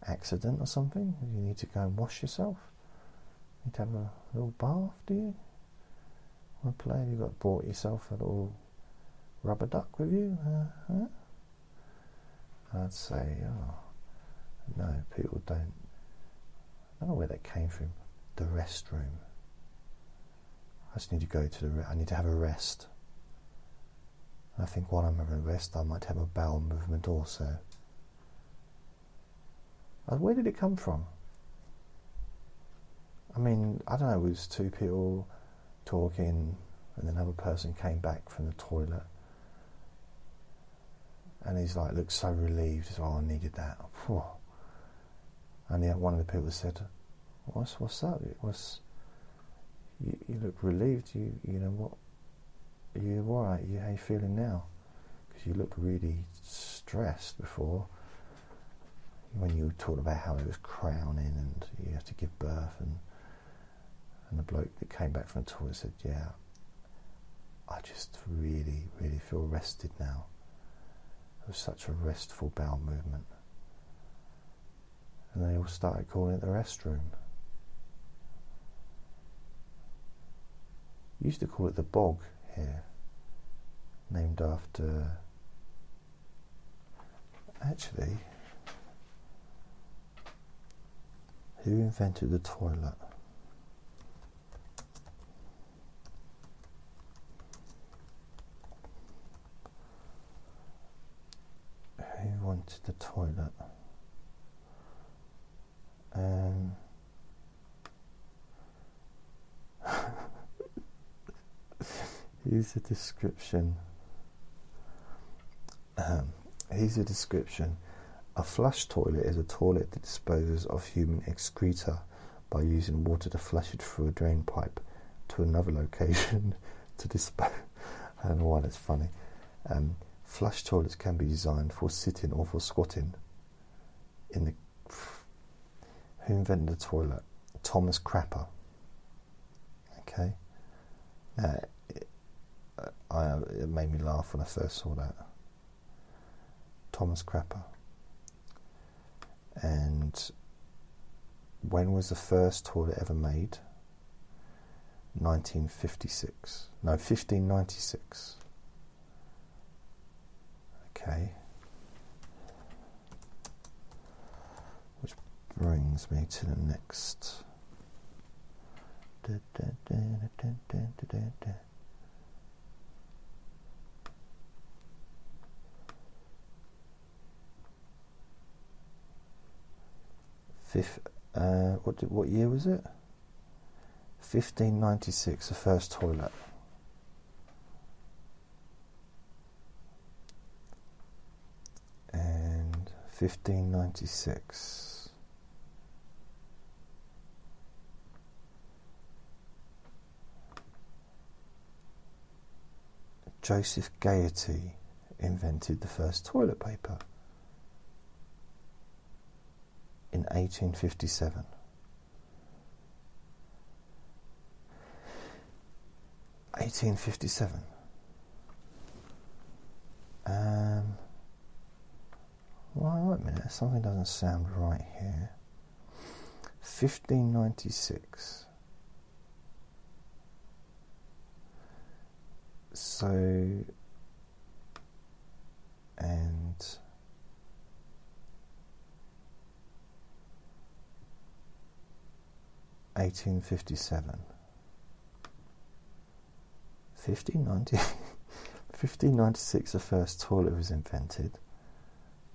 accident or something? You need to go and wash yourself. You need to have a little bath, do you? Want to play? Have you got bought yourself a little rubber duck with you? Uh, huh? I'd say, oh, no, people don't. I don't know where that came from. The restroom. I just need to go to the. I need to have a rest. I think while I'm having a rest, I might have a bowel movement also. Uh, where did it come from? I mean, I don't know. It was two people talking, and then another person came back from the toilet, and he's like, looked so relieved. Oh, I needed that. Whew. And yet one of the people said, "What's what's up? What's you, you look relieved. You you know what? You all right? You, how you feeling now? Because you looked really stressed before." When you talked about how it was crowning and you have to give birth, and and the bloke that came back from the toilet said, "Yeah, I just really, really feel rested now. Was such a restful bowel movement." and they all started calling it the restroom. used to call it the bog here, named after. Actually, who invented the toilet? Who wanted the toilet? Um, here's a description. Um, here's a description. A flush toilet is a toilet that disposes of human excreta by using water to flush it through a drain pipe to another location to dispose. I don't know why that's funny. Um, flush toilets can be designed for sitting or for squatting. In the who invented the toilet? Thomas Crapper. Okay. Now, it, I, it made me laugh when I first saw that. Thomas Crapper. And when was the first toilet ever made? 1956. No, 1596. Okay. Which brings me to the next. Fifth, uh, what did, what year was it? 1596, the first toilet. And 1596. Joseph Gayetty invented the first toilet paper in 1857. Eighteen fifty seven. Um, well, wait a minute, something doesn't sound right here. Fifteen ninety six. so and eighteen fifty seven. Fifteen ninety 1596 the first toilet was invented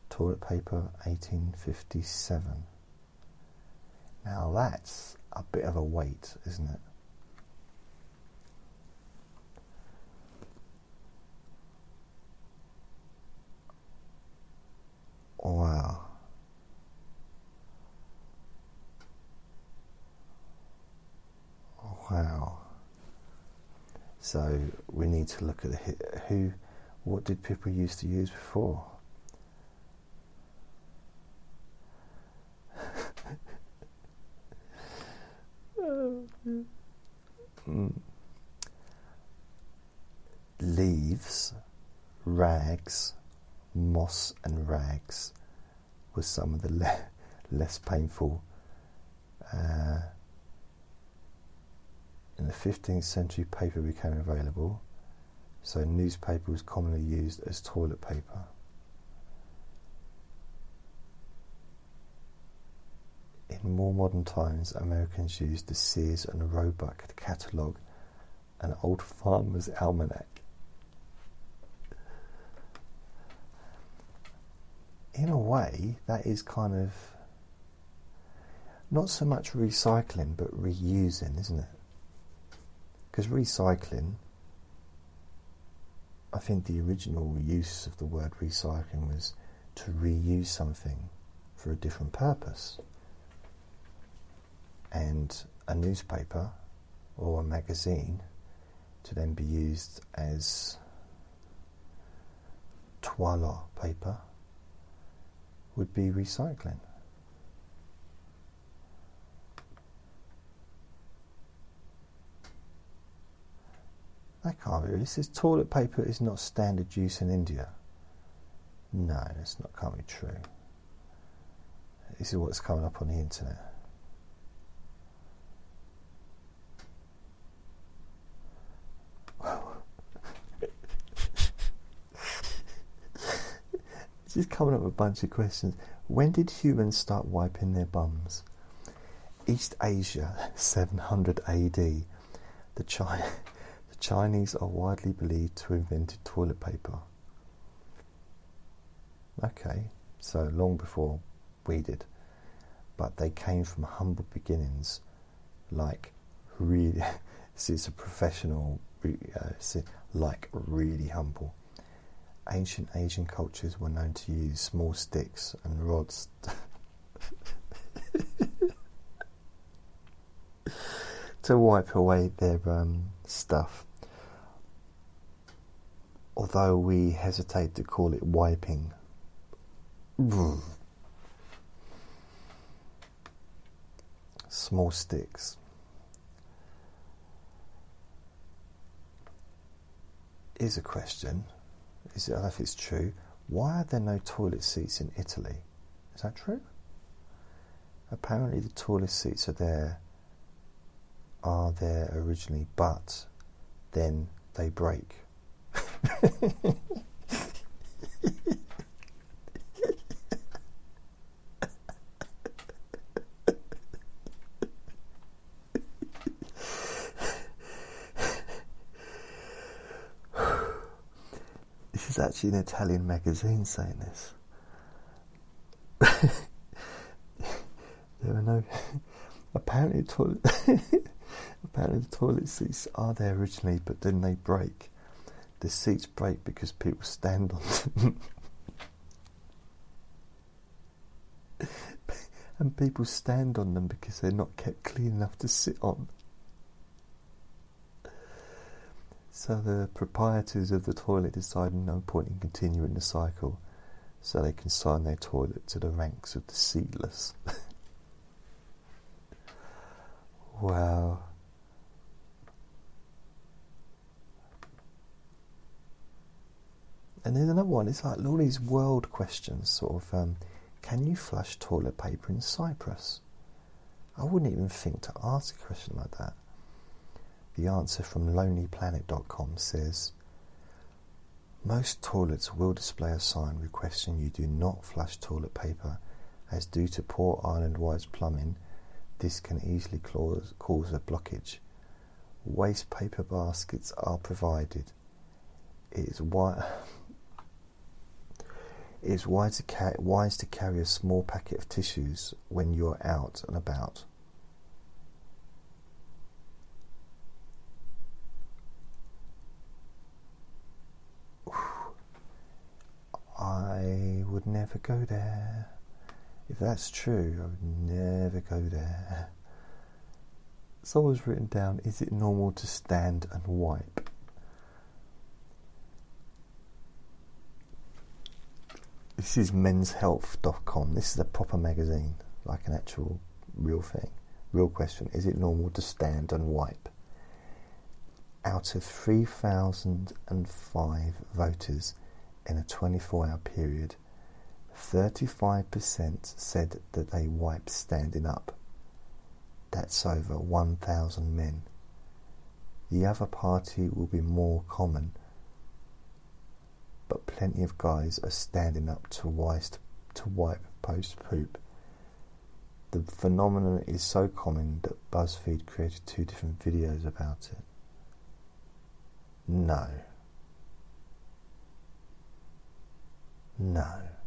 toilet paper 1857 now that's a bit of a wait isn't it Wow. Wow. So we need to look at the, who, what did people used to use before? leaves, rags, moss, and rags was some of the le- less painful. Uh, in the 15th century, paper became available, so newspaper was commonly used as toilet paper. In more modern times, Americans used the Sears and Roebuck catalogue and Old Farmer's Almanac. In a way, that is kind of not so much recycling but reusing, isn't it? Because recycling, I think the original use of the word recycling was to reuse something for a different purpose and a newspaper or a magazine to then be used as toilet paper would be recycling. That can't be. This says toilet paper is not standard use in India. No, that's not can't be true. This is what's coming up on the internet. This is coming up with a bunch of questions. When did humans start wiping their bums? East Asia, 700 AD. The, the Chinese are widely believed to have invented toilet paper. Okay, so long before we did. But they came from humble beginnings, like really, this is a professional, uh, like really humble ancient Asian cultures were known to use small sticks and rods to wipe away their um, stuff. Although we hesitate to call it wiping. Small sticks. Is a question is it, if it's true. Why are there no toilet seats in Italy? Is that true? Apparently, the toilet seats are there, are there originally, but then they break. actually an Italian magazine saying this. there are no. apparently, toilet. apparently, the toilet seats are there originally, but then they break. The seats break because people stand on them. and people stand on them because they're not kept clean enough to sit on. So the proprietors of the toilet decided no point in continuing the cycle, so they consigned their toilet to the ranks of the seatless. wow. And there's another one. It's like all these world questions, sort of. Um, can you flush toilet paper in Cyprus? I wouldn't even think to ask a question like that. The answer from lonelyplanet.com says Most toilets will display a sign requesting you do not flush toilet paper, as due to poor island wide plumbing, this can easily cause, cause a blockage. Waste paper baskets are provided. It is why. It is wise to, wise to carry a small packet of tissues when you are out and about. I would never go there. If that's true, I would never go there. Someone's written down, is it normal to stand and wipe? This is menshealth.com. This is a proper magazine, like an actual real thing. Real question. Is it normal to stand and wipe? out of 3,005 voters in a 24 hour period, 35% said that they wiped standing up. That's over 1,000 men. The other party will be more common, but plenty of guys are standing up to wipe, to wipe post poop. The phenomenon is so common that BuzzFeed created two different videos about it. No. No.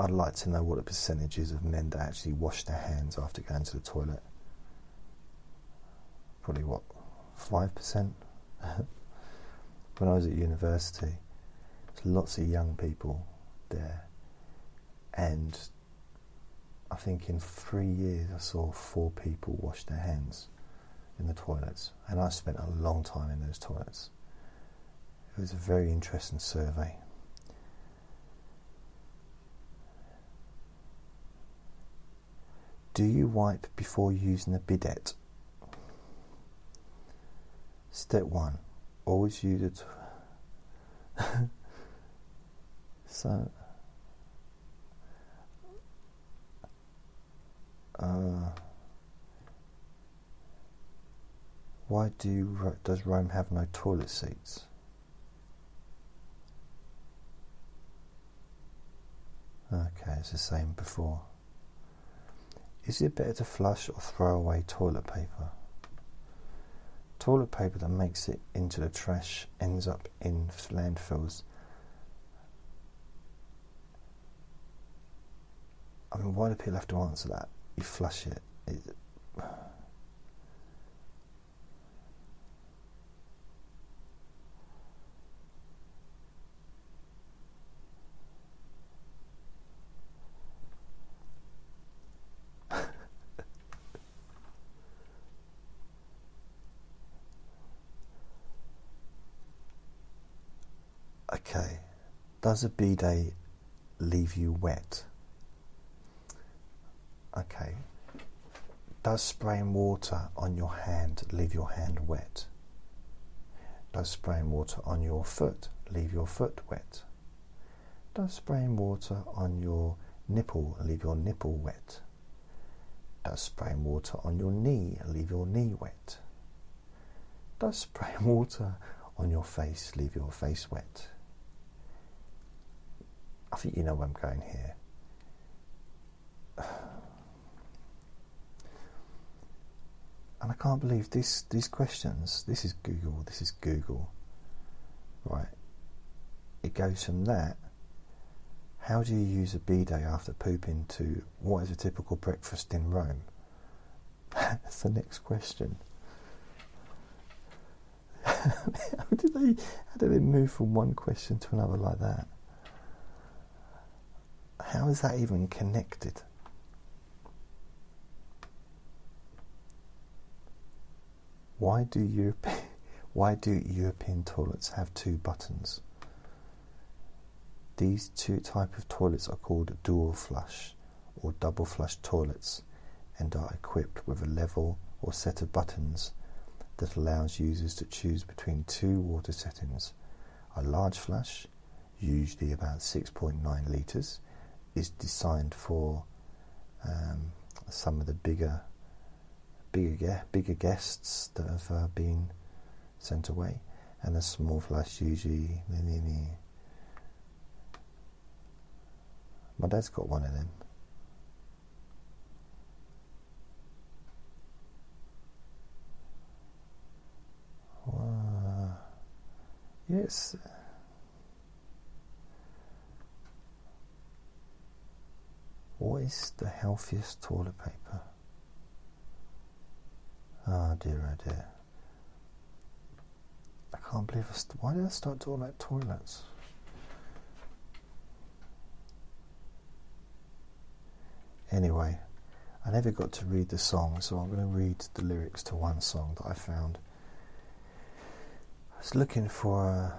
I'd like to know what the percentage is of men that actually wash their hands after going to the toilet. Probably what, 5%? when I was at university, there's lots of young people there, and I think in three years I saw four people wash their hands in the toilets, and I spent a long time in those toilets. It was a very interesting survey. Do you wipe before using a bidet? Step one, always use it. so, uh, why do does Rome have no toilet seats? Okay, it's the same before. Is it better to flush or throw away toilet paper? Toilet paper that makes it into the trash ends up in landfills. I mean, why do people have to answer that? You flush it. it Okay, does a bidet leave you wet? Okay, does spraying water on your hand leave your hand wet? Does spraying water on your foot leave your foot wet? Does spraying water on your nipple leave your nipple wet? Does spraying water on your knee leave your knee wet? Does spraying water on your face leave your face wet? I think you know where I'm going here. And I can't believe this, these questions. This is Google. This is Google. Right. It goes from that. How do you use a bidet after pooping to what is a typical breakfast in Rome? That's the next question. how did they how did they move from one question to another like that? How is that even connected? Why do Europe, why do European toilets have two buttons? These two type of toilets are called dual flush or double flush toilets and are equipped with a level or set of buttons that allows users to choose between two water settings. A large flush, usually about 6.9 litres, is designed for um, some of the bigger, bigger, bigger guests that have uh, been sent away, and a small flash usually. My dad's got one of them. Wow. Yes. What is the healthiest toilet paper? Oh dear, oh dear. I can't believe I st- why did I start talking about toilets? Anyway, I never got to read the song, so I'm going to read the lyrics to one song that I found. I was looking for a.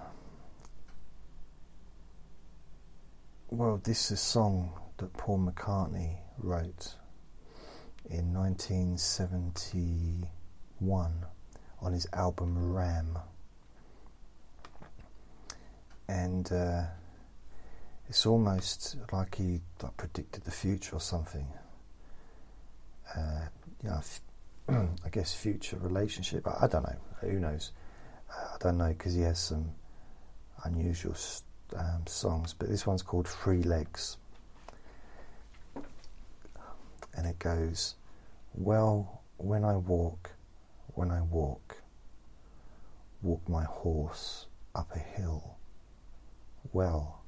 Well, this is a song that Paul McCartney wrote in 1971 on his album Ram. And uh, it's almost like he like, predicted the future or something. Uh, you know, I guess future relationship. I, I, don't know. Who knows? I don't know because he has some unusual um, songs, but this one's called Three Legs, and it goes, "Well, when I walk, when I walk, walk my horse up a hill. Well,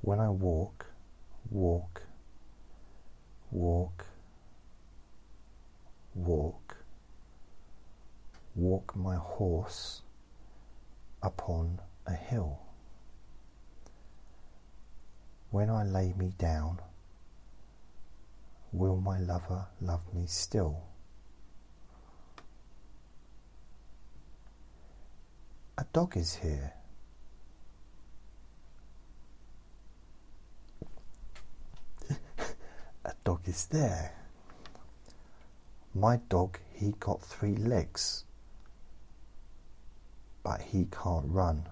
when I walk, walk, walk." walk, walk my horse upon a hill. When I lay me down, will my lover love me still? A dog is here. a dog is there. My dog, he got three legs, but he can't run.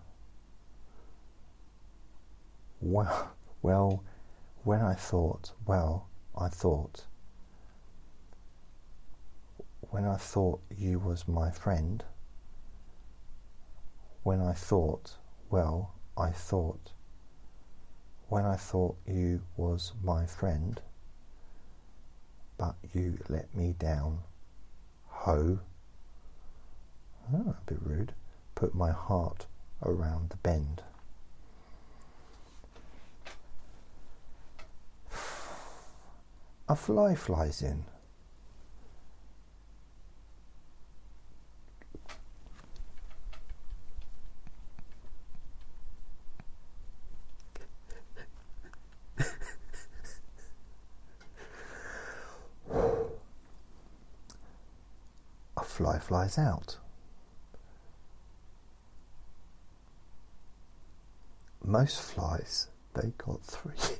Well, well, when I thought, well, I thought, when I thought you was my friend, when I thought, well, I thought, when I thought you was my friend, but you let me down. Ho. Oh, a bit rude. Put my heart around the bend. A fly flies in. A fly flies out. Most flies, they got three.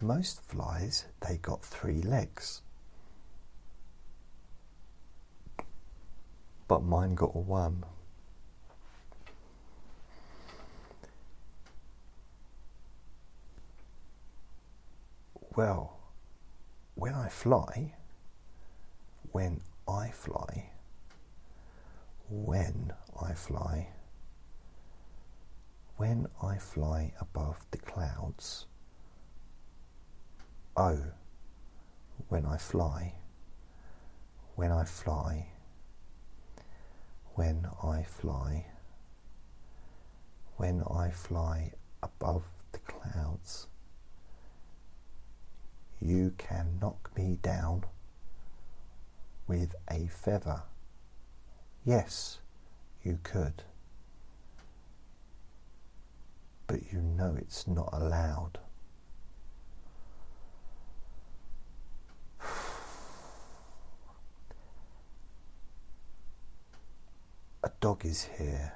Most flies, they got three legs. but mine got a one. Well, when I fly, when I fly, when I fly, when I fly above the clouds, oh, when I fly, when I fly, when I fly, when I fly above the clouds. You can knock me down with a feather. Yes, you could. But you know it's not allowed. A dog is here.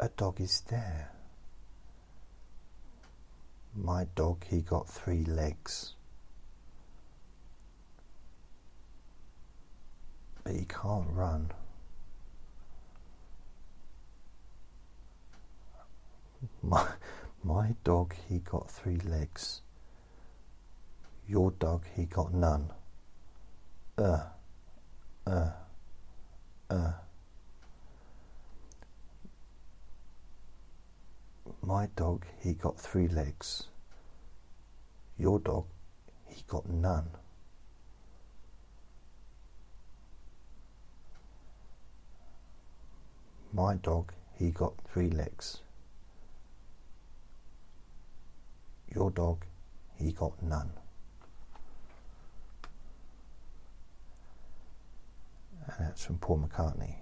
A dog is there. My dog, he got three legs. But he can't run. My, my dog, he got three legs. Your dog, he got none. Uh, uh. Uh, my dog, he got three legs. Your dog, he got none. My dog, he got three legs. Your dog, he got none. and that's from Paul McCartney.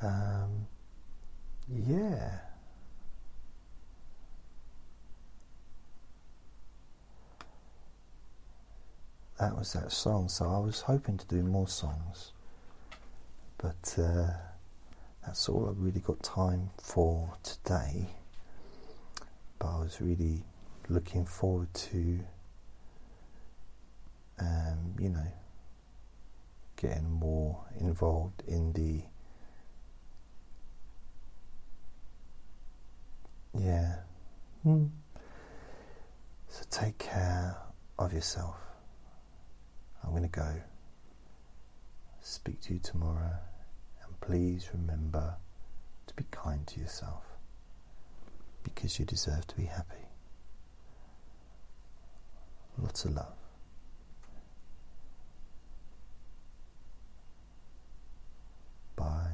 Um, yeah. That was that song, so I was hoping to do more songs, but uh, that's all I've really got time for today. But I was really looking forward to, um, you know, getting more involved in the Yeah. Mm. So take care of yourself. I'm going to go. Speak to you tomorrow. And please remember to be kind to yourself because you deserve to be happy. Lots of love. Bye.